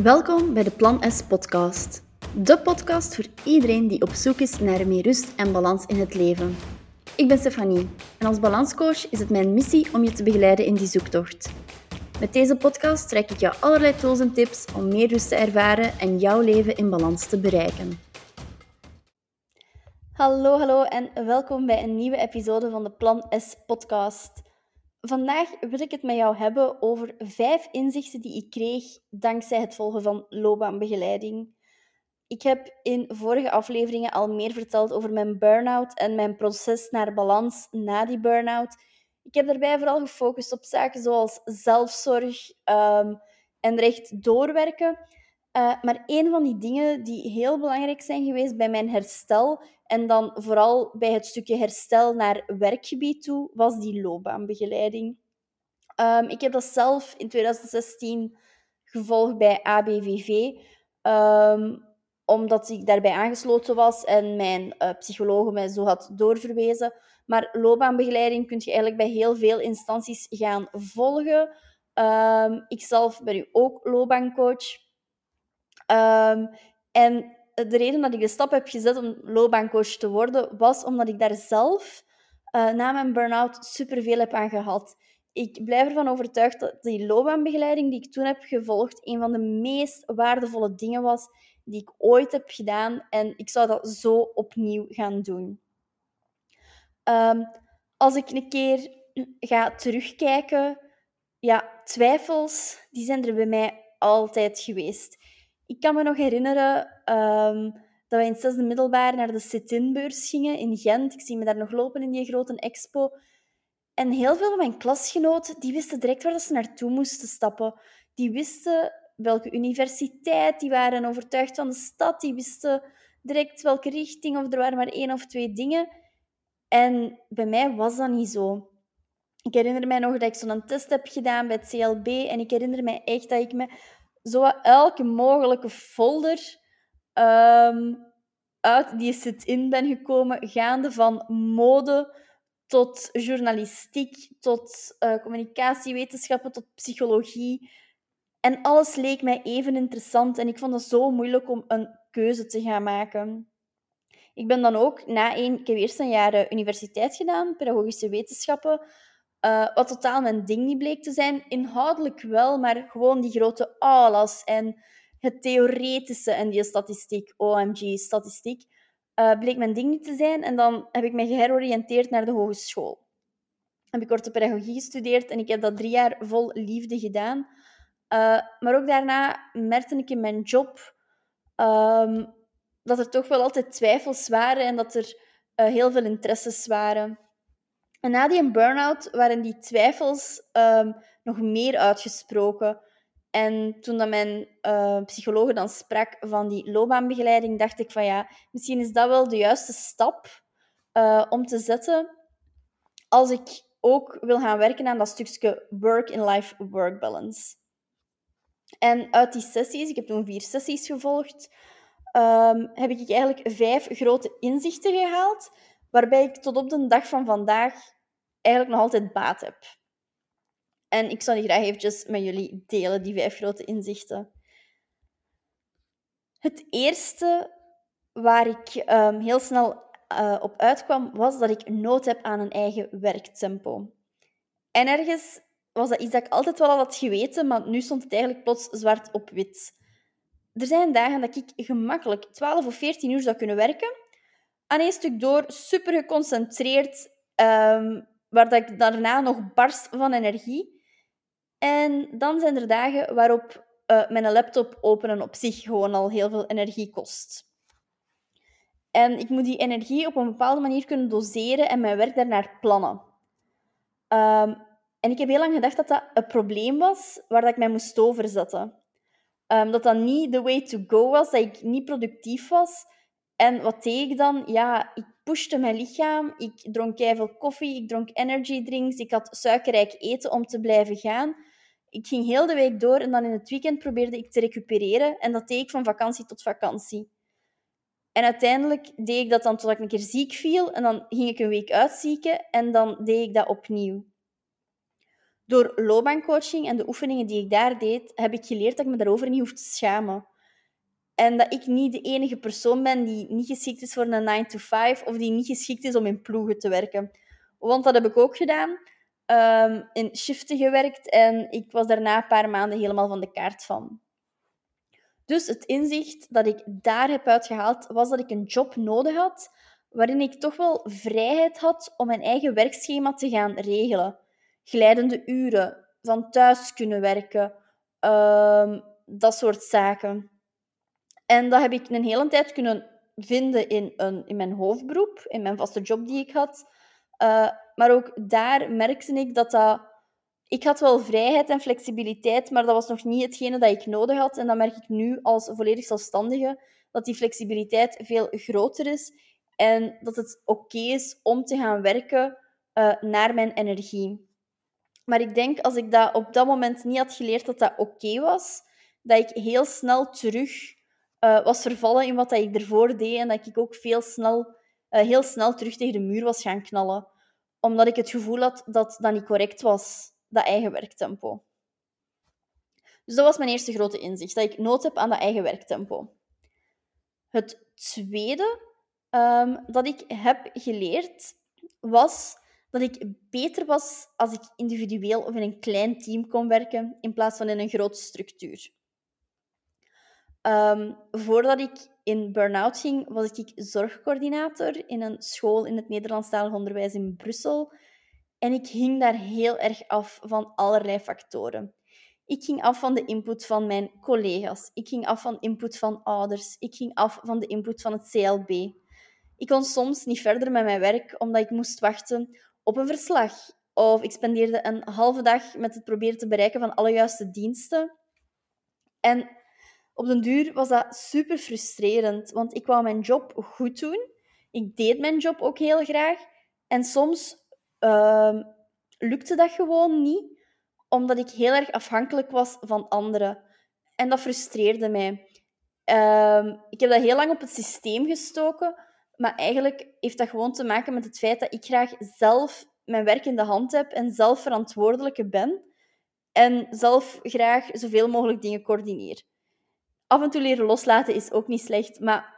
Welkom bij de Plan S podcast. De podcast voor iedereen die op zoek is naar meer rust en balans in het leven. Ik ben Stefanie en als balanscoach is het mijn missie om je te begeleiden in die zoektocht. Met deze podcast trek ik jou allerlei tools en tips om meer rust te ervaren en jouw leven in balans te bereiken. Hallo, hallo en welkom bij een nieuwe episode van de Plan S podcast. Vandaag wil ik het met jou hebben over vijf inzichten die ik kreeg dankzij het volgen van loopbaanbegeleiding. Ik heb in vorige afleveringen al meer verteld over mijn burn-out en mijn proces naar balans na die burn-out. Ik heb daarbij vooral gefocust op zaken zoals zelfzorg um, en recht doorwerken. Uh, maar een van die dingen die heel belangrijk zijn geweest bij mijn herstel, en dan vooral bij het stukje herstel naar werkgebied toe, was die loopbaanbegeleiding. Um, ik heb dat zelf in 2016 gevolgd bij ABVV, ehm, omdat ik daarbij aangesloten was en mijn uh, psycholoog mij zo had doorverwezen. Maar loopbaanbegeleiding kun je eigenlijk bij heel veel instanties gaan volgen. Um, ik zelf ben nu ook loopbaancoach. En de reden dat ik de stap heb gezet om loopbaancoach te worden, was omdat ik daar zelf uh, na mijn burn-out superveel heb aan gehad. Ik blijf ervan overtuigd dat die loopbaanbegeleiding die ik toen heb gevolgd, een van de meest waardevolle dingen was die ik ooit heb gedaan. En ik zou dat zo opnieuw gaan doen. Um, als ik een keer ga terugkijken, ja, twijfels, die zijn er bij mij altijd geweest. Ik kan me nog herinneren um, dat wij in het zesde middelbaar naar de sit-in-beurs gingen in Gent. Ik zie me daar nog lopen in die grote expo. En heel veel van mijn klasgenoten die wisten direct waar ze naartoe moesten stappen. Die wisten welke universiteit, die waren overtuigd van de stad, die wisten direct welke richting, of er waren maar één of twee dingen. En bij mij was dat niet zo. Ik herinner mij nog dat ik zo'n test heb gedaan bij het CLB en ik herinner mij echt dat ik me zo elke mogelijke folder um, uit die sit-in ben gekomen, gaande van mode tot journalistiek, tot uh, communicatiewetenschappen, tot psychologie. En alles leek mij even interessant en ik vond het zo moeilijk om een keuze te gaan maken. Ik ben dan ook na één, ik heb eerst een jaar universiteit gedaan, pedagogische wetenschappen, uh, wat totaal mijn ding niet bleek te zijn. Inhoudelijk wel, maar gewoon die grote aulas en het theoretische en die statistiek, OMG-statistiek, uh, eh, bleek mijn ding niet te zijn. En dan heb ik me geheroriënteerd naar de hogeschool. Heb ik orthopedagogie gestudeerd en ik heb dat drie jaar vol liefde gedaan. Uh, maar ook daarna merkte ik in mijn job um, dat er toch wel altijd twijfels waren en dat er heel veel interesses waren. En na die burn-out waren die twijfels um, nog meer uitgesproken. En toen dat mijn uh, psycholoog dan sprak van die loopbaanbegeleiding, dacht ik van ja, misschien is dat wel de juiste stap uh, om te zetten als ik ook wil gaan werken aan dat stukje work-in-life work balance. En uit die sessies, ik heb toen vier sessies gevolgd, um, heb ik eigenlijk vijf grote inzichten gehaald waarbij ik tot op de dag van vandaag eigenlijk nog altijd baat heb. En ik zou die graag eventjes met jullie delen, die vijf grote inzichten. Het eerste waar ik um, heel snel uh, op uitkwam, was dat ik nood heb aan een eigen werktempo. En ergens was dat iets dat ik altijd wel al had geweten, maar nu stond het eigenlijk plots zwart op wit. Er zijn dagen dat ik gemakkelijk 12 of 14 uur zou kunnen werken, aan één stuk door, super geconcentreerd, um, waar dat ik daarna nog barst van energie. En dan zijn er dagen waarop uh, mijn laptop openen op zich gewoon al heel veel energie kost. En ik moet die energie op een bepaalde manier kunnen doseren en mijn werk daarnaar plannen. Um, en ik heb heel lang gedacht dat dat een probleem was waar dat ik mij moest overzetten. Um, dat dat niet the way to go was, dat ik niet productief was. En wat deed ik dan? Ja, ik pushte mijn lichaam. Ik dronk veel koffie, ik dronk energy drinks, ik had suikerrijk eten om te blijven gaan. Ik ging heel de week door en dan in het weekend probeerde ik te recupereren. En dat deed ik van vakantie tot vakantie. En uiteindelijk deed ik dat dan totdat ik een keer ziek viel. En dan ging ik een week uitzieken en dan deed ik dat opnieuw. door loopbaancoaching en de oefeningen die ik daar deed, heb ik geleerd dat ik me daarover niet hoef te schamen. En dat ik niet de enige persoon ben die niet geschikt is voor een 9 to 5 of die niet geschikt is om in ploegen te werken. Want dat heb ik ook gedaan. Um, in shiften gewerkt en ik was daarna een paar maanden helemaal van de kaart van. Dus het inzicht dat ik daar heb uitgehaald, was dat ik een job nodig had waarin ik toch wel vrijheid had om mijn eigen werkschema te gaan regelen. Glijdende uren, van thuis kunnen werken, uh, dat soort zaken. En dat heb ik een hele tijd kunnen vinden in, een, in mijn hoofdberoep, in mijn vaste job die ik had. Uh, maar ook daar merkte ik dat dat... Ik had wel vrijheid en flexibiliteit, maar dat was nog niet hetgene dat ik nodig had. En dat merk ik nu als volledig zelfstandige, dat die flexibiliteit veel groter is en dat het oké is om te gaan werken uh, naar mijn energie. Maar ik denk, als ik dat op dat moment niet had geleerd dat dat oké was, dat ik heel snel terug uh, was vervallen in wat ik ervoor deed en dat ik ook veel snel, uh, heel snel terug tegen de muur was gaan knallen. Omdat ik het gevoel had dat dat niet correct was, dat eigen werktempo. Dus dat was mijn eerste grote inzicht, dat ik nood heb aan dat eigen werktempo. Het tweede um, dat ik heb geleerd, was dat ik beter was als ik individueel of in een klein team kon werken in plaats van in een grote structuur. Um, voordat ik in burn-out ging, was ik zorgcoördinator in een school in het Nederlandstalig onderwijs in Brussel. En ik hing daar heel erg af van allerlei factoren. Ik ging af van de input van mijn collega's. Ik ging af van input van ouders. Ik ging af van de input van het CLB. Ik kon soms niet verder met mijn werk omdat ik moest wachten op een verslag. Of ik spendeerde een halve dag met het proberen te bereiken van alle juiste diensten. En op den duur was dat super frustrerend, want ik wou mijn job goed doen. Ik deed mijn job ook heel graag. En soms uh, lukte dat gewoon niet, omdat ik heel erg afhankelijk was van anderen. En dat frustreerde mij. Uh, ik heb dat heel lang op het systeem gestoken, maar eigenlijk heeft dat gewoon te maken met het feit dat ik graag zelf mijn werk in de hand heb en zelf verantwoordelijke ben. En zelf graag zoveel mogelijk dingen coördineer. Af en toe leren loslaten is ook niet slecht, maar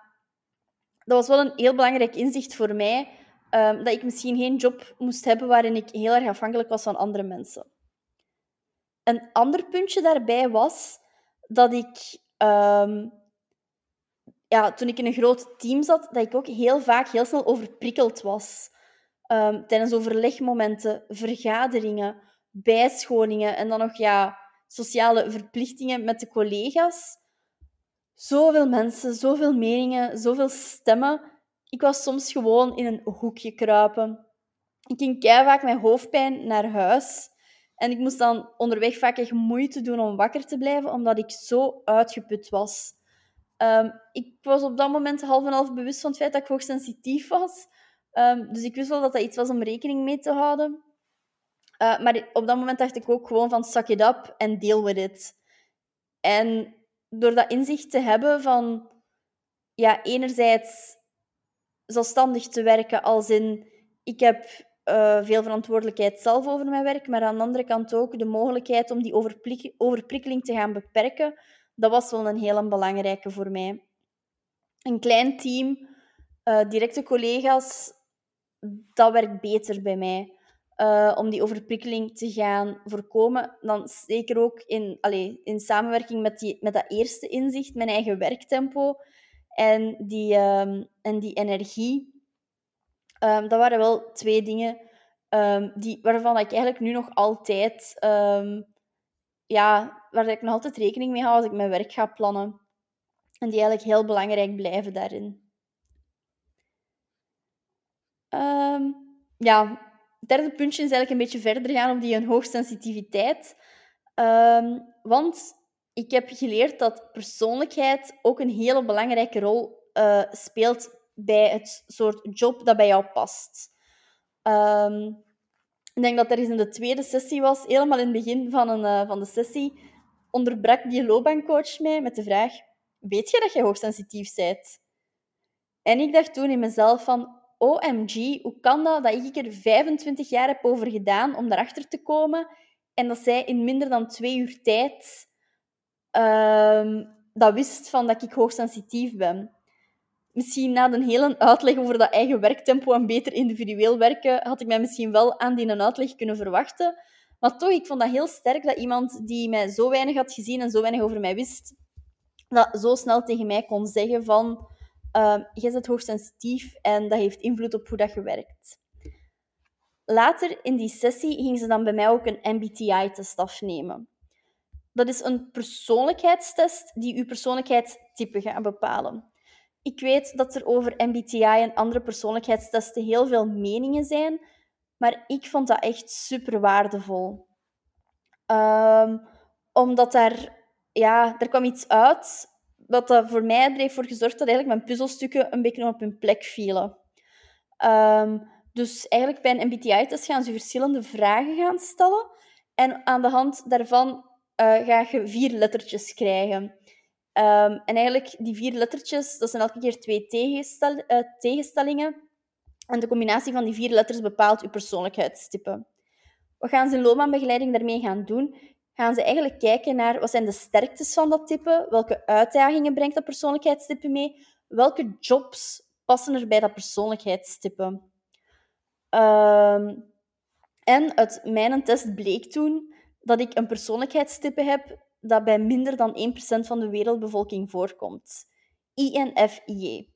dat was wel een heel belangrijk inzicht voor mij. Um, dat ik misschien geen job moest hebben waarin ik heel erg afhankelijk was van andere mensen. Een ander puntje daarbij was dat ik um, ja, toen ik in een groot team zat, dat ik ook heel vaak heel snel overprikkeld was. Um, tijdens overlegmomenten, vergaderingen, bijscholingen en dan nog ja, sociale verplichtingen met de collega's. Zoveel mensen, zoveel meningen, zoveel stemmen. Ik was soms gewoon in een hoekje kruipen. Ik ging vaak met hoofdpijn naar huis. En ik moest dan onderweg vaak moeite doen om wakker te blijven, omdat ik zo uitgeput was. Um, ik was op dat moment half en half bewust van het feit dat ik hoogsensitief was. Um, dus ik wist wel dat dat iets was om rekening mee te houden. Uh, maar op dat moment dacht ik ook gewoon van suck it up and deal with it. En door dat inzicht te hebben van... Ja, enerzijds zelfstandig te werken als in... Ik heb uh, veel verantwoordelijkheid zelf over mijn werk, maar aan de andere kant ook de mogelijkheid om die overprikkeling te gaan beperken dat was wel een hele belangrijke voor mij. Een klein team, uh, directe collega's, dat werkt beter bij mij. Uh, om die overprikkeling te gaan voorkomen. Dan zeker ook in, allez, in samenwerking met, die, met dat eerste inzicht, mijn eigen werktempo en die, um, en die energie. Um, dat waren wel twee dingen um, die, waarvan ik eigenlijk nu nog altijd ja, waar ik nog altijd rekening mee hou als ik mijn werk ga plannen. En die eigenlijk heel belangrijk blijven daarin. Ja, derde puntje is eigenlijk een beetje verder gaan op die een hoogsensitiviteit. Um, want ik heb geleerd dat persoonlijkheid ook een hele belangrijke rol uh, speelt bij het soort job dat bij jou past. Um, ik denk dat er eens in de tweede sessie was, helemaal in het begin van, een, uh, van de sessie, onderbrak die loopbaancoach mij met de vraag: Weet je dat je hoogsensitief bent? En ik dacht toen in mezelf van, OMG, hoe kan dat dat ik er 25 jaar heb over gedaan om daarachter te komen En dat zij in minder dan twee uur tijd ehm, dat wist van dat ik hoogsensitief ben. Misschien na een hele uitleg over dat eigen werktempo en beter individueel werken, had ik mij misschien wel aan die uitleg kunnen verwachten. Maar toch, ik vond dat heel sterk dat iemand die mij zo weinig had gezien en zo weinig over mij wist, dat zo snel tegen mij kon zeggen van uh, jij bent hoogsensitief en dat heeft invloed op hoe dat je werkt. Later in die sessie ging ze dan bij mij ook een MBTI-test afnemen. Dat is een persoonlijkheidstest die uw persoonlijkheidstype gaat bepalen. Ik weet dat er over MBTI en andere persoonlijkheidstesten heel veel meningen zijn, maar ik vond dat echt super waardevol. Um, omdat daar, ja, er kwam iets uit wat dat voor mij er heeft voor gezorgd dat eigenlijk mijn puzzelstukken een beetje op hun plek vielen. Um, dus eigenlijk bij een MBTI-test gaan ze verschillende vragen gaan stellen. En aan de hand daarvan uh, ga je vier lettertjes krijgen. Um, en eigenlijk, die vier lettertjes, dat zijn elke keer twee tegenstel uh, tegenstellingen. En de combinatie van die vier letters bepaalt je persoonlijkheidstype. Wat gaan ze in loopbaanbegeleiding daarmee gaan doen? Gaan ze eigenlijk kijken naar wat zijn de sterktes van dat type, welke uitdagingen brengt dat persoonlijkheidstype mee, welke jobs passen er bij dat persoonlijkheidstype. Um, en uit mijn test bleek toen dat ik een persoonlijkheidstype heb dat bij minder dan 1% van de wereldbevolking voorkomt. INFJ.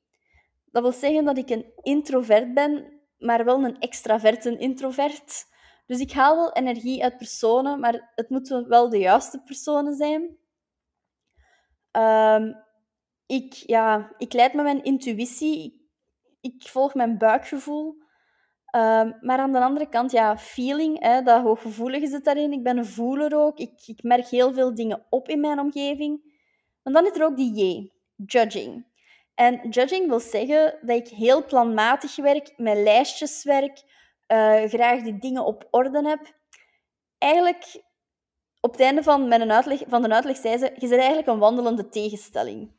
Dat wil zeggen dat ik een introvert ben, maar wel een extraverte introvert. Dus ik haal wel energie uit personen, maar het moeten wel de juiste personen zijn. Um, ik, ja, ik leid met mijn intuïtie. Ik volg mijn buikgevoel. Um, maar aan de andere kant, ja, feeling, hè, dat hooggevoelige zit daarin. Ik ben een voeler ook. Ik, ik merk heel veel dingen op in mijn omgeving. En dan is er ook die J, judging. En judging wil zeggen dat ik heel planmatig werk, met lijstjes werk, uh, graag die dingen op orde heb. Eigenlijk, op het einde van, mijn uitleg, van de uitleg zei ze, je bent eigenlijk een wandelende tegenstelling.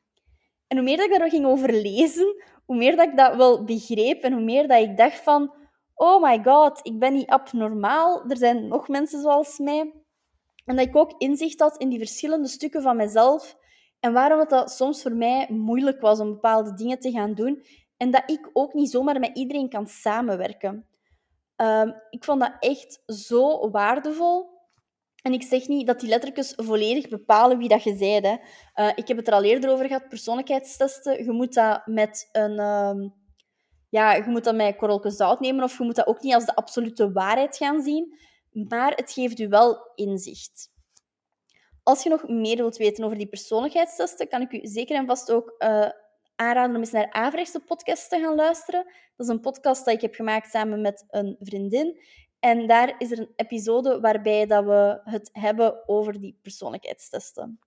En hoe meer dat ik daar ging over lezen, hoe meer dat ik dat wel begreep en hoe meer dat ik dacht van, oh my god, ik ben niet abnormaal, er zijn nog mensen zoals mij. En dat ik ook inzicht had in die verschillende stukken van mezelf en waarom het dat soms voor mij moeilijk was om bepaalde dingen te gaan doen en dat ik ook niet zomaar met iedereen kan samenwerken. Um, ik vond dat echt zo waardevol. En ik zeg niet dat die lettertjes volledig bepalen wie dat je. Hè. Uh, ik heb het er al eerder over gehad, persoonlijkheidstesten. Je moet dat met een... Um, ja, je moet dat met korreltjes zout nemen of je moet dat ook niet als de absolute waarheid gaan zien. Maar het geeft u wel inzicht. Als je nog meer wilt weten over die persoonlijkheidstesten, kan ik u zeker en vast ook uh, aanraden om eens naar Avrechtse podcast te gaan luisteren. Dat is een podcast dat ik heb gemaakt samen met een vriendin. En daar is er een episode waarbij dat we het hebben over die persoonlijkheidstesten.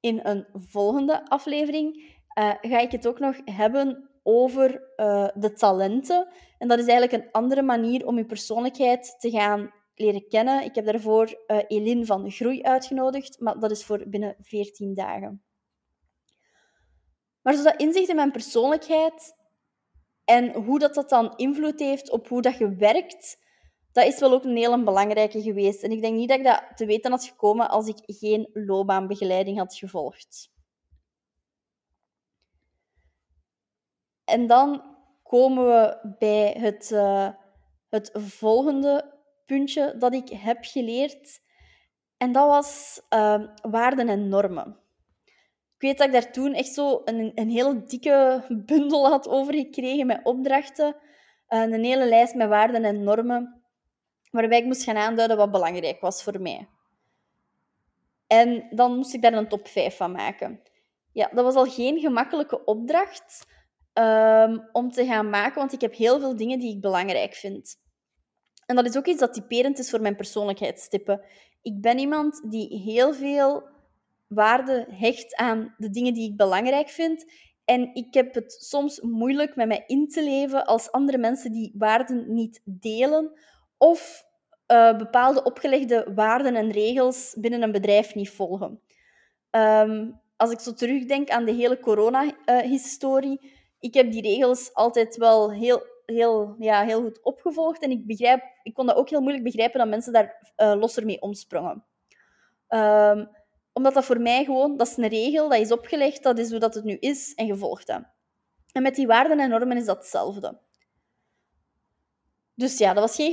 In een volgende aflevering uh, ga ik het ook nog hebben over uh, de talenten. En dat is eigenlijk een andere manier om je persoonlijkheid te gaan leren kennen. Ik heb daarvoor uh, Eline van Groei uitgenodigd, maar dat is voor binnen 14 dagen. Maar zo dat inzicht in mijn persoonlijkheid en hoe dat, dat dan invloed heeft op hoe dat je werkt, dat is wel ook een hele belangrijke geweest. En ik denk niet dat ik dat te weten had gekomen als ik geen loopbaanbegeleiding had gevolgd. En dan komen we bij het, uh, het volgende puntje dat ik heb geleerd. En dat was uh, waarden en normen. Ik weet dat ik daar toen echt zo een, een hele dikke bundel had over gekregen met opdrachten. Een hele lijst met waarden en normen, waarbij ik moest gaan aanduiden wat belangrijk was voor mij. En dan moest ik daar een top 5 van maken. Ja, dat was al geen gemakkelijke opdracht, um, om te gaan maken, want ik heb heel veel dingen die ik belangrijk vind. En dat is ook iets dat typerend is voor mijn persoonlijkheidstype. Ik ben iemand die heel veel waarde hecht aan de dingen die ik belangrijk vind. En ik heb het soms moeilijk met mij in te leven als andere mensen die waarden niet delen of uh, bepaalde opgelegde waarden en regels binnen een bedrijf niet volgen. Um, als ik zo terugdenk aan de hele corona-historie, ik heb die regels altijd wel heel heel, ja, heel goed opgevolgd. En ik, begrijp, ik kon dat ook heel moeilijk begrijpen dat mensen daar uh, losser mee omsprongen. Um, omdat dat voor mij gewoon, dat is een regel, dat is opgelegd, dat is hoe dat het nu is en gevolgd dat. En met die waarden en normen is dat hetzelfde. Dus ja, dat was geen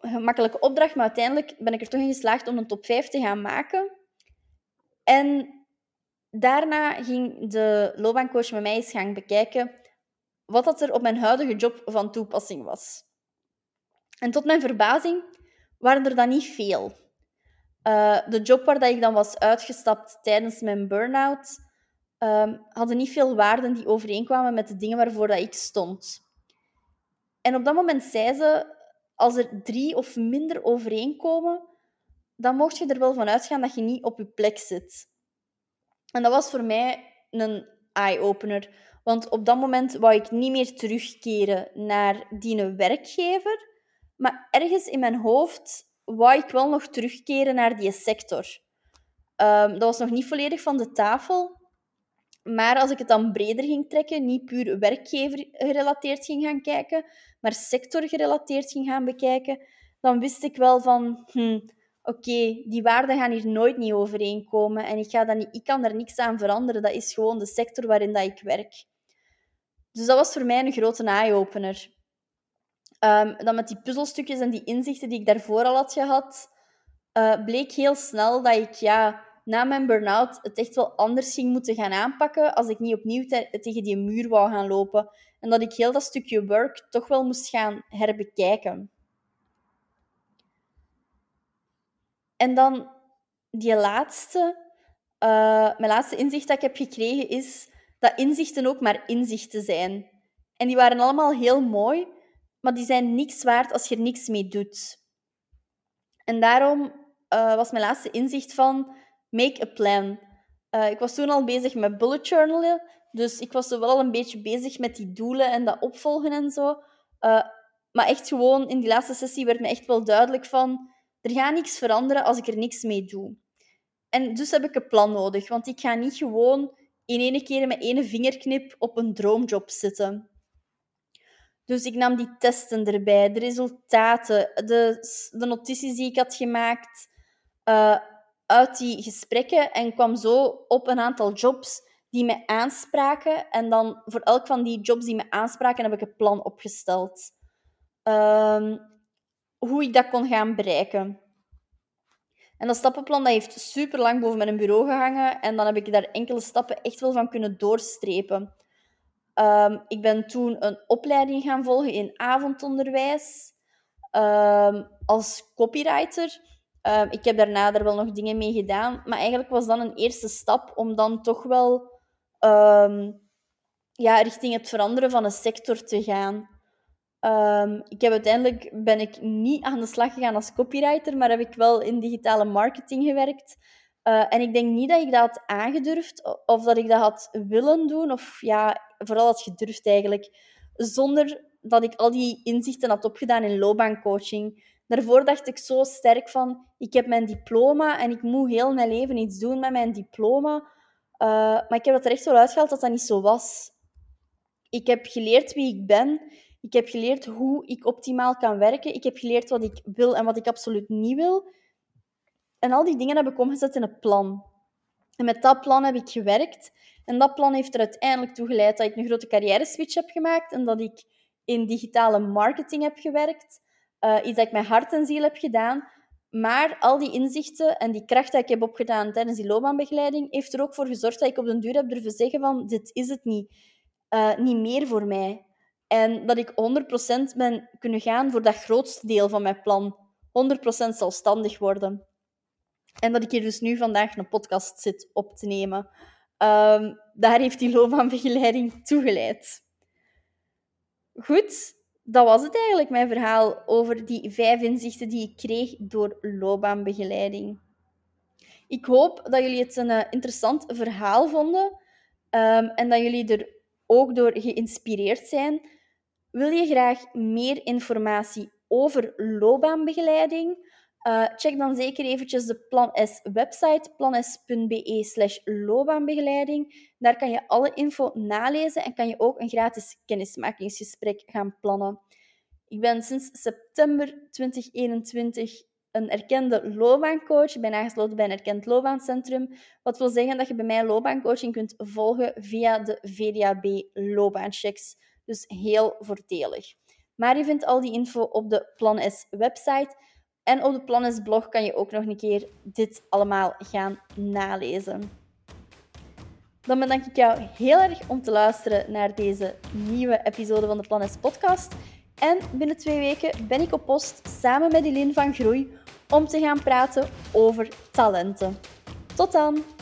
gemakkelijke, opdracht, maar uiteindelijk ben ik er toch in geslaagd om een top 5 te gaan maken. En daarna ging de loopbaancoach met mij eens gaan bekijken wat dat er op mijn huidige job van toepassing was. En tot mijn verbazing waren er dan niet veel. Uh, de job waar dat ik dan was uitgestapt tijdens mijn burn-out, um, hadden niet veel waarden die overeenkwamen met de dingen waarvoor dat ik stond. En op dat moment zei ze, als er drie of minder overeenkomen, dan mocht je er wel van uitgaan dat je niet op je plek zit. En dat was voor mij een eye-opener. Want op dat moment wou ik niet meer terugkeren naar die werkgever. Maar ergens in mijn hoofd wou ik wel nog terugkeren naar die sector. Um, dat was nog niet volledig van de tafel. Maar als ik het dan breder ging trekken, niet puur werkgever gerelateerd ging gaan kijken, maar sector gerelateerd ging gaan bekijken, dan wist ik wel van, hm, oké, die waarden gaan hier nooit niet overeenkomen en ik, ga dat niet, ik kan daar niks aan veranderen. Dat is gewoon de sector waarin dat ik werk. Dus dat was voor mij een grote eye-opener. Um, dan met die puzzelstukjes en die inzichten die ik daarvoor al had gehad, uh, bleek heel snel dat ik ja, na mijn burn-out het echt wel anders ging moeten gaan aanpakken als ik niet opnieuw tegen die muur wou gaan lopen. En dat ik heel dat stukje work toch wel moest gaan herbekijken. En dan die laatste, uh, mijn laatste inzicht dat ik heb gekregen is dat inzichten ook maar inzichten zijn. En die waren allemaal heel mooi, maar die zijn niks waard als je er niks mee doet. En daarom uh, was mijn laatste inzicht van make a plan. Uh, ik was toen al bezig met bullet journalen, dus ik was wel al een beetje bezig met die doelen en dat opvolgen en zo. Uh, maar echt gewoon, in die laatste sessie werd me echt wel duidelijk van, er gaat niks veranderen als ik er niks mee doe. En dus heb ik een plan nodig, want ik ga niet gewoon in ene keer met één vingerknip op een droomjob zitten. Dus ik nam die testen erbij, de resultaten, de, de notities die ik had gemaakt uh, uit die gesprekken en kwam zo op een aantal jobs die me aanspraken. En dan voor elk van die jobs die me aanspraken heb ik een plan opgesteld. Um, hoe ik dat kon gaan bereiken. En dat stappenplan dat heeft super lang boven mijn bureau gehangen en dan heb ik daar enkele stappen echt wel van kunnen doorstrepen. Um, ik ben toen een opleiding gaan volgen in avondonderwijs um, als copywriter. Um, ik heb daarna er wel nog dingen mee gedaan, maar eigenlijk was dat een eerste stap om dan toch wel ja, richting het veranderen van een sector te gaan. ik heb uiteindelijk ben ik niet aan de slag gegaan als copywriter, maar heb ik wel in digitale marketing gewerkt. Uh, en ik denk niet dat ik dat had aangedurfd of dat ik dat had willen doen, of ja, vooral had gedurfd eigenlijk, zonder dat ik al die inzichten had opgedaan in loopbaancoaching. Daarvoor dacht ik zo sterk van, ik heb mijn diploma en ik moet heel mijn leven iets doen met mijn diploma. Uh, maar ik heb dat er echt wel uitgehaald dat dat niet zo was. Ik heb geleerd wie ik ben. Ik heb geleerd hoe ik optimaal kan werken. Ik heb geleerd wat ik wil en wat ik absoluut niet wil. En al die dingen heb ik omgezet in een plan. En met dat plan heb ik gewerkt. En dat plan heeft er uiteindelijk toe geleid dat ik een grote carrière switch heb gemaakt en dat ik in digitale marketing heb gewerkt. Uh, iets dat ik met hart en ziel heb gedaan. Maar al die inzichten en die kracht die ik heb opgedaan tijdens die loopbaanbegeleiding, heeft er ook voor gezorgd dat ik op den duur heb durven zeggen van dit is het niet. Uh, niet meer voor mij. En dat ik 100% ben kunnen gaan voor dat grootste deel van mijn plan. 100% zelfstandig worden. En dat ik hier dus nu vandaag een podcast zit op te nemen. Um, daar heeft die loopbaanbegeleiding toegeleid. Goed, dat was het eigenlijk, mijn verhaal over die vijf inzichten die ik kreeg door loopbaanbegeleiding. Ik hoop dat jullie het een uh, interessant verhaal vonden um, en dat jullie er ook door geïnspireerd zijn. Wil je graag meer informatie over loopbaanbegeleiding? Uh, check dan zeker eventjes de Plan S website, planes.be slash loopbaanbegeleiding. Daar kan je alle info nalezen en kan je ook een gratis kennismakingsgesprek gaan plannen. Ik ben sinds september 2021 een erkende loopbaancoach. Ik ben aangesloten bij een erkend loopbaancentrum. Wat wil zeggen dat je bij mij loopbaancoaching kunt volgen via de VDAB loopbaanchecks. Dus heel voordelig. Maar je vindt al die info op de Plan S website. En op de Plan S blog kan je ook nog een keer dit allemaal gaan nalezen. Dan bedank ik jou heel erg om te luisteren naar deze nieuwe episode van de Plan S podcast. En binnen twee weken ben ik op post samen met Eline van Groei om te gaan praten over talenten. Tot dan!